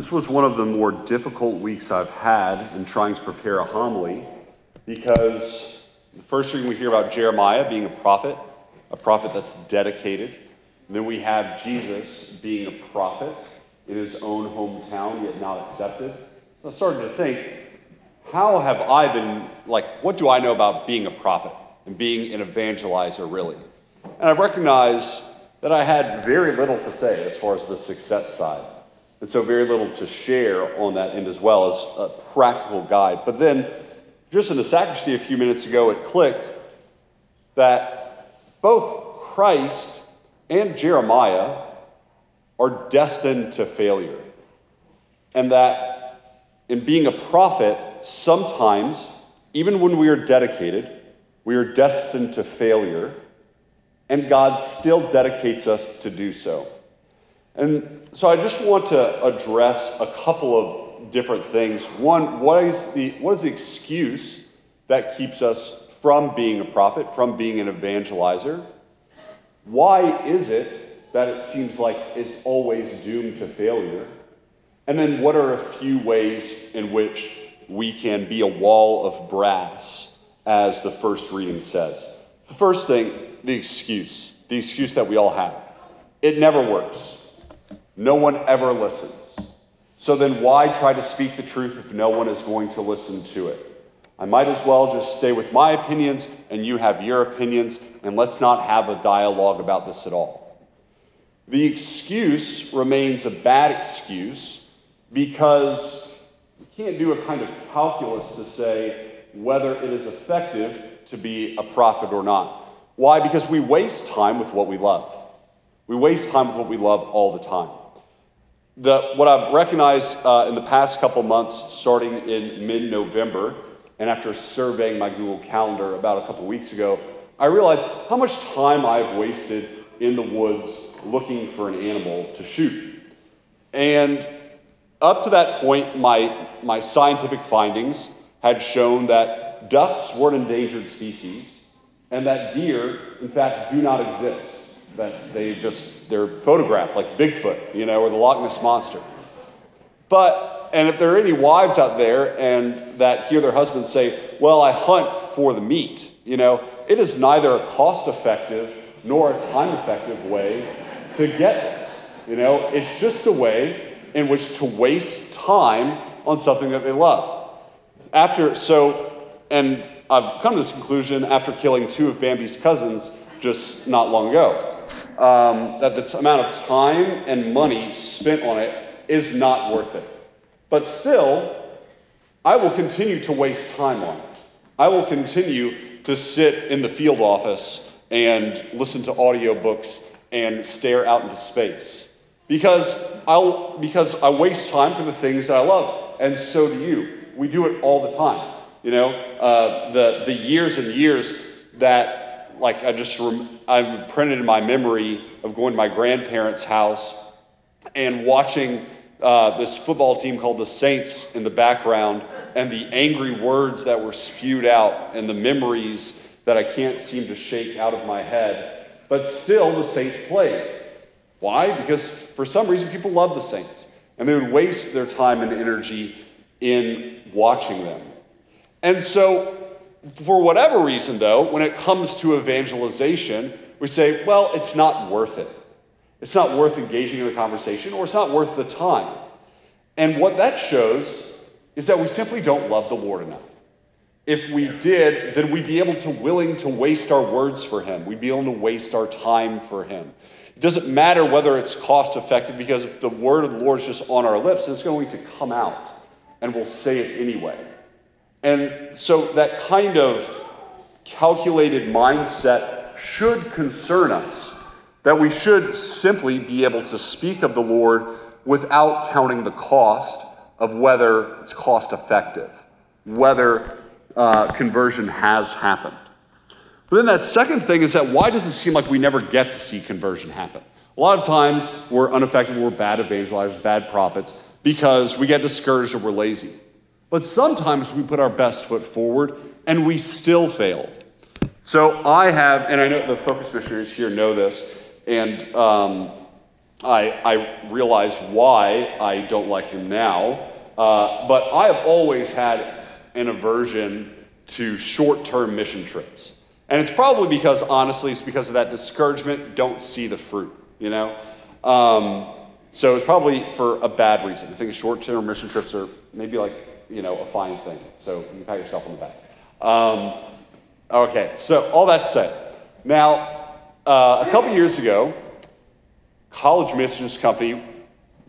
This was one of the more difficult weeks I've had in trying to prepare a homily because the first thing we hear about Jeremiah being a prophet, a prophet that's dedicated. And then we have Jesus being a prophet in his own hometown, yet not accepted. So I started to think, how have I been, like, what do I know about being a prophet and being an evangelizer, really? And I've recognized that I had very little to say as far as the success side. And so, very little to share on that end as well as a practical guide. But then, just in the sacristy a few minutes ago, it clicked that both Christ and Jeremiah are destined to failure. And that in being a prophet, sometimes, even when we are dedicated, we are destined to failure, and God still dedicates us to do so. And so I just want to address a couple of different things. One, what is the, what is the excuse that keeps us from being a prophet, from being an evangelizer? Why is it that it seems like it's always doomed to failure? And then, what are a few ways in which we can be a wall of brass, as the first reading says? The first thing, the excuse, the excuse that we all have. It never works. No one ever listens. So then, why try to speak the truth if no one is going to listen to it? I might as well just stay with my opinions and you have your opinions, and let's not have a dialogue about this at all. The excuse remains a bad excuse because you can't do a kind of calculus to say whether it is effective to be a prophet or not. Why? Because we waste time with what we love. We waste time with what we love all the time the, what I've recognized uh, in the past couple months, starting in mid November, and after surveying my Google Calendar about a couple weeks ago, I realized how much time I've wasted in the woods looking for an animal to shoot. And up to that point, my, my scientific findings had shown that ducks were an endangered species and that deer, in fact, do not exist that they just they're photographed like Bigfoot, you know, or the Loch Ness monster. But and if there are any wives out there and that hear their husbands say, "Well, I hunt for the meat," you know, it is neither a cost-effective nor a time-effective way to get it. You know, it's just a way in which to waste time on something that they love. After so, and I've come to this conclusion after killing two of Bambi's cousins just not long ago um, that the amount of time and money spent on it is not worth it. But still, I will continue to waste time on it. I will continue to sit in the field office and listen to audiobooks and stare out into space because I'll because I waste time for the things that I love, and so do you. We do it all the time. You know, uh, the the years and years that like I just I've printed in my memory of going to my grandparents' house and watching uh, this football team called the Saints in the background, and the angry words that were spewed out, and the memories that I can't seem to shake out of my head. But still, the Saints played. Why? Because for some reason, people love the Saints, and they would waste their time and energy in watching them. And so for whatever reason, though, when it comes to evangelization, we say, well, it's not worth it. It's not worth engaging in the conversation, or it's not worth the time. And what that shows is that we simply don't love the Lord enough. If we did, then we'd be able to willing to waste our words for him. We'd be able to waste our time for him. It doesn't matter whether it's cost effective because if the word of the Lord is just on our lips, it's going to come out and we'll say it anyway. And so that kind of calculated mindset should concern us, that we should simply be able to speak of the Lord without counting the cost of whether it's cost effective, whether uh, conversion has happened. But then that second thing is that why does it seem like we never get to see conversion happen? A lot of times we're ineffective, we're bad evangelizers, bad prophets, because we get discouraged or we're lazy. But sometimes we put our best foot forward and we still fail. So I have, and I know the focus missionaries here know this, and um, I, I realize why I don't like him now. Uh, but I have always had an aversion to short term mission trips. And it's probably because, honestly, it's because of that discouragement, don't see the fruit, you know? Um, so it's probably for a bad reason. I think short term mission trips are maybe like, you know, a fine thing. So you pat yourself on the back. Um, okay, so all that said, now, uh, a couple years ago, College Missions Company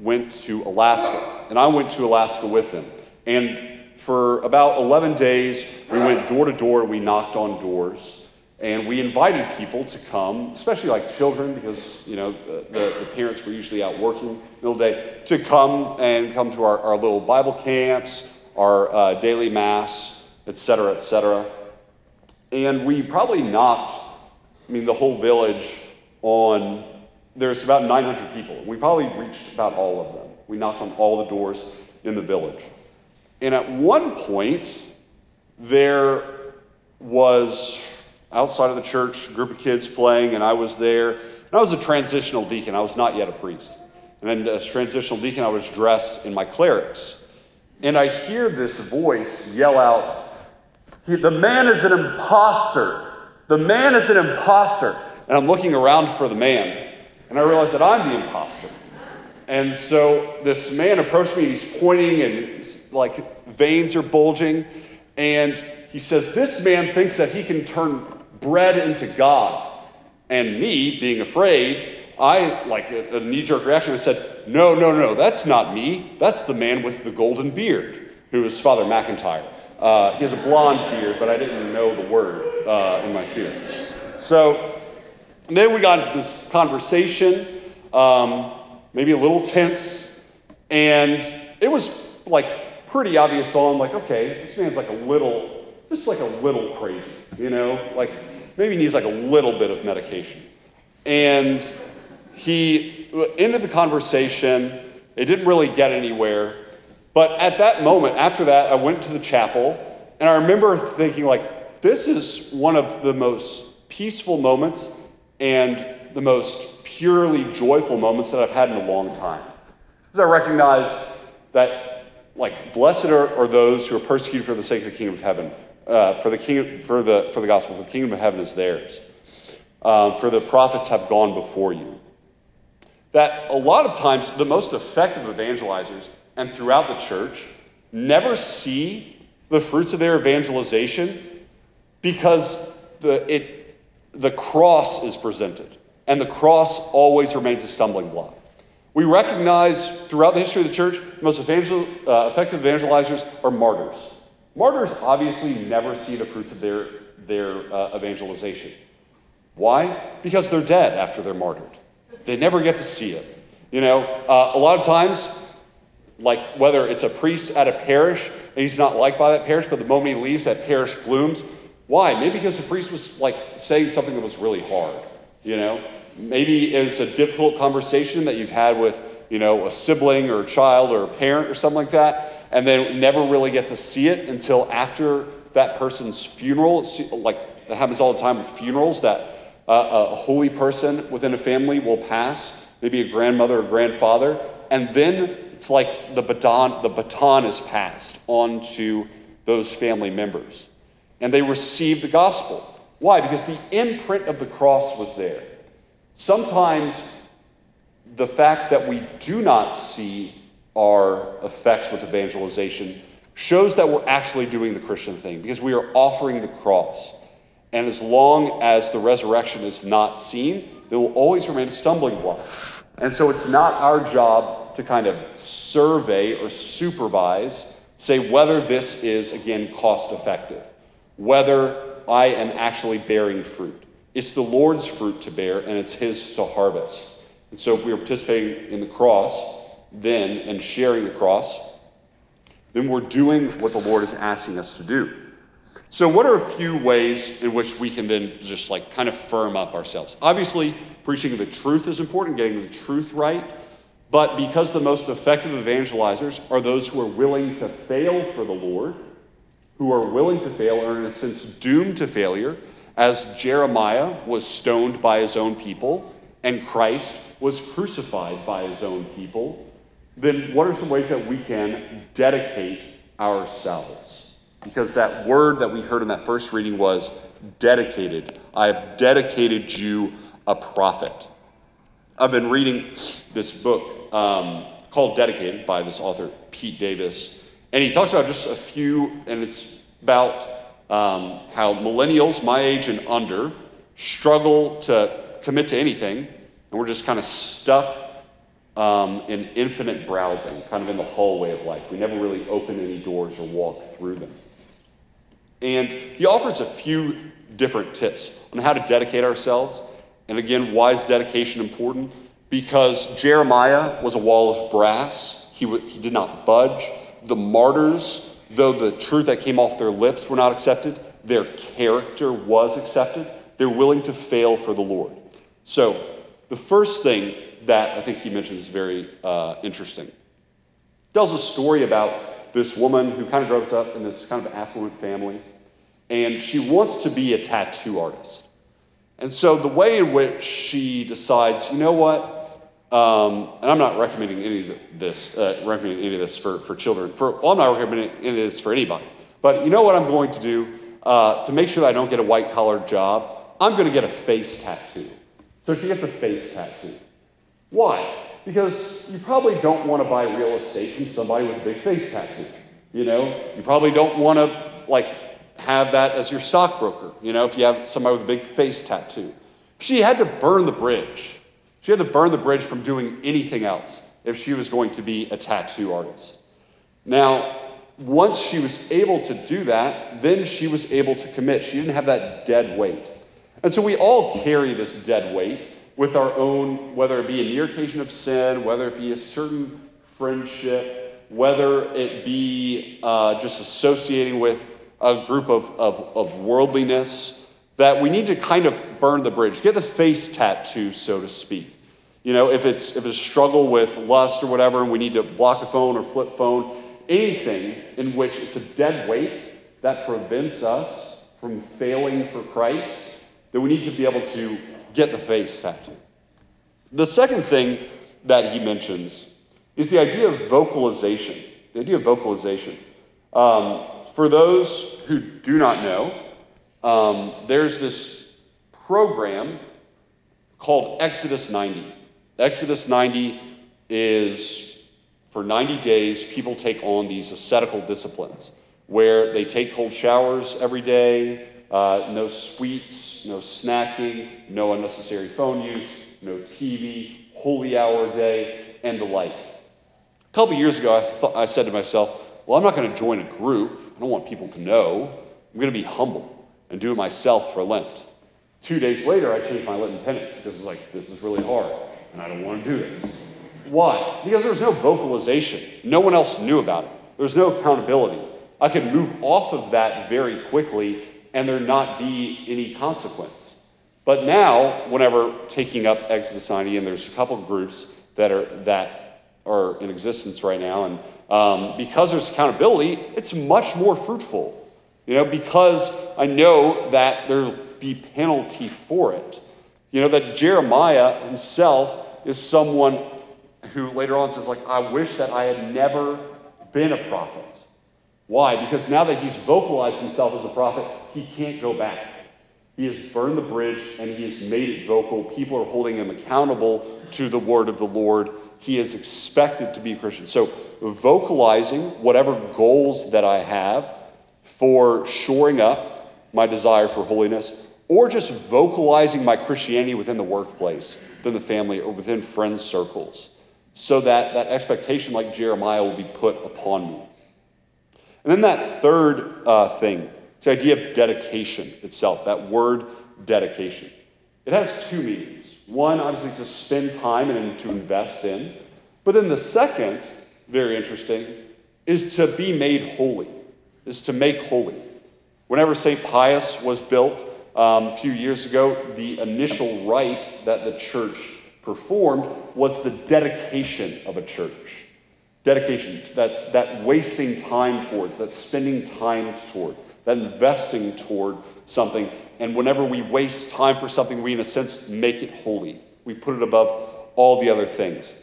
went to Alaska, and I went to Alaska with them. And for about 11 days, we went door to door, we knocked on doors, and we invited people to come, especially like children, because you know the, the parents were usually out working middle the day, to come and come to our, our little Bible camps, our uh, daily mass, et cetera, et cetera. And we probably knocked, I mean, the whole village on there's about 900 people. We probably reached about all of them. We knocked on all the doors in the village. And at one point, there was outside of the church a group of kids playing, and I was there. And I was a transitional deacon. I was not yet a priest. And as transitional deacon, I was dressed in my clerics. And I hear this voice yell out, The man is an impostor. The man is an impostor. And I'm looking around for the man. And I realize that I'm the imposter. And so this man approached me, he's pointing, and his, like veins are bulging. And he says, This man thinks that he can turn bread into God. And me, being afraid, I, like a, a knee jerk reaction, I said, No, no, no, that's not me. That's the man with the golden beard, who is Father McIntyre. Uh, he has a blonde beard, but I didn't know the word uh, in my fear. So then we got into this conversation, um, maybe a little tense, and it was like pretty obvious So I'm like, okay, this man's like a little, just like a little crazy, you know, like maybe he needs like a little bit of medication. And he ended the conversation. It didn't really get anywhere. But at that moment, after that, I went to the chapel, and I remember thinking, like, this is one of the most peaceful moments and the most purely joyful moments that I've had in a long time. Because I recognize that, like, blessed are, are, those who are persecuted for the sake of the kingdom of heaven, uh, for the king, for the for the gospel. For the kingdom of heaven is theirs. Um, for the prophets have gone before you. That a lot of times the most effective evangelizers and throughout the church never see the fruits of their evangelization because the, it the cross is presented, and the cross always remains a stumbling block. We recognize throughout the history of the church, the most evangel- uh, effective evangelizers are martyrs. Martyrs obviously never see the fruits of their, their uh, evangelization. Why? Because they're dead after they're martyred. They never get to see it. You know, uh, a lot of times, like whether it's a priest at a parish and he's not liked by that parish, but the moment he leaves, that parish blooms, why? Maybe because the priest was like saying something that was really hard, you know? Maybe it was a difficult conversation that you've had with, you know, a sibling or a child or a parent or something like that, and then never really get to see it until after that person's funeral. Like that happens all the time with funerals that uh, a holy person within a family will pass, maybe a grandmother or grandfather, and then it's like the baton, the baton is passed on to those family members and they received the gospel. Why? Because the imprint of the cross was there. Sometimes the fact that we do not see our effects with evangelization shows that we're actually doing the Christian thing because we are offering the cross. And as long as the resurrection is not seen, there will always remain a stumbling block. And so it's not our job to kind of survey or supervise, say whether this is, again, cost effective whether I am actually bearing fruit. It's the Lord's fruit to bear, and it's His to harvest. And so, if we are participating in the cross, then, and sharing the cross, then we're doing what the Lord is asking us to do. So, what are a few ways in which we can then just like kind of firm up ourselves? Obviously, preaching the truth is important, getting the truth right. But because the most effective evangelizers are those who are willing to fail for the Lord, who are willing to fail are in a sense doomed to failure, as Jeremiah was stoned by his own people and Christ was crucified by his own people, then what are some ways that we can dedicate ourselves? Because that word that we heard in that first reading was dedicated. I have dedicated you a prophet. I've been reading this book um, called Dedicated by this author, Pete Davis. And he talks about just a few, and it's about um, how millennials, my age and under, struggle to commit to anything, and we're just kind of stuck um, in infinite browsing, kind of in the hallway of life. We never really open any doors or walk through them. And he offers a few different tips on how to dedicate ourselves. And again, why is dedication important? Because Jeremiah was a wall of brass, he, w- he did not budge. The martyrs, though the truth that came off their lips were not accepted, their character was accepted. They're willing to fail for the Lord. So, the first thing that I think he mentions is very uh, interesting. Tells a story about this woman who kind of grows up in this kind of affluent family, and she wants to be a tattoo artist. And so the way in which she decides, you know what, um, and I'm not recommending any of this, uh, recommending any of this for, for children. For well, I'm not recommending any of this for anybody. But you know what I'm going to do uh, to make sure that I don't get a white collar job? I'm going to get a face tattoo. So she gets a face tattoo. Why? Because you probably don't want to buy real estate from somebody with a big face tattoo. You know, you probably don't want to like have that as your stockbroker. You know, if you have somebody with a big face tattoo. She had to burn the bridge. She had to burn the bridge from doing anything else if she was going to be a tattoo artist. Now, once she was able to do that, then she was able to commit. She didn't have that dead weight. And so we all carry this dead weight with our own, whether it be an occasion of sin, whether it be a certain friendship, whether it be uh, just associating with a group of, of, of worldliness, that we need to kind of burn the bridge, get the face tattoo, so to speak. You know, if it's if it's a struggle with lust or whatever, and we need to block the phone or flip phone, anything in which it's a dead weight that prevents us from failing for Christ, then we need to be able to get the face tattoo. The second thing that he mentions is the idea of vocalization. The idea of vocalization. Um, for those who do not know, um, there's this program called Exodus 90. Exodus 90 is for 90 days, people take on these ascetical disciplines where they take cold showers every day, uh, no sweets, no snacking, no unnecessary phone use, no TV, holy hour day, and the like. A couple years ago, I, I said to myself, well, I'm not going to join a group. I don't want people to know. I'm going to be humble and do it myself for Lent. Two days later, I changed my Lenten penance because it was like, this is really hard, and I don't want to do this. Why? Because there was no vocalization. No one else knew about it. There was no accountability. I could move off of that very quickly and there not be any consequence. But now, whenever taking up Exodus 90, and there's a couple groups that are that are in existence right now, and um, because there's accountability, it's much more fruitful. You know, because I know that there'll be penalty for it. You know that Jeremiah himself is someone who later on says, like, I wish that I had never been a prophet. Why? Because now that he's vocalized himself as a prophet, he can't go back. He has burned the bridge and he has made it vocal. People are holding him accountable to the word of the Lord. He is expected to be a Christian. So, vocalizing whatever goals that I have for shoring up my desire for holiness, or just vocalizing my Christianity within the workplace, within the family, or within friends' circles, so that that expectation, like Jeremiah, will be put upon me. And then that third uh, thing the idea of dedication itself, that word dedication. It has two meanings. One, obviously, to spend time and to invest in. But then the second, very interesting, is to be made holy, is to make holy. Whenever St. Pius was built um, a few years ago, the initial rite that the church performed was the dedication of a church. Dedication, that's that wasting time towards, that spending time toward that investing toward something. And whenever we waste time for something, we, in a sense, make it holy. We put it above all the other things.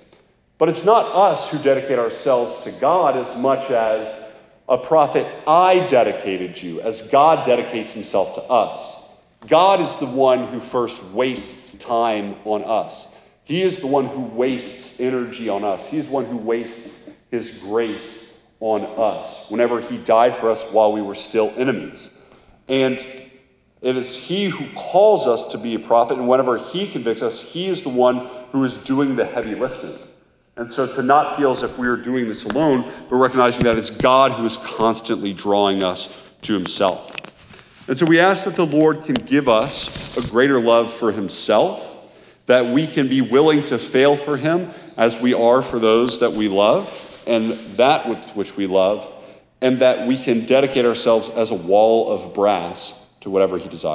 But it's not us who dedicate ourselves to God as much as a prophet, I dedicated you, as God dedicates himself to us. God is the one who first wastes time on us. He is the one who wastes energy on us. He's the one who wastes his grace on us whenever he died for us while we were still enemies. And it is he who calls us to be a prophet, and whenever he convicts us, he is the one who is doing the heavy lifting. And so to not feel as if we are doing this alone, but recognizing that it's God who is constantly drawing us to himself. And so we ask that the Lord can give us a greater love for himself, that we can be willing to fail for him as we are for those that we love and that which we love, and that we can dedicate ourselves as a wall of brass to whatever he desires.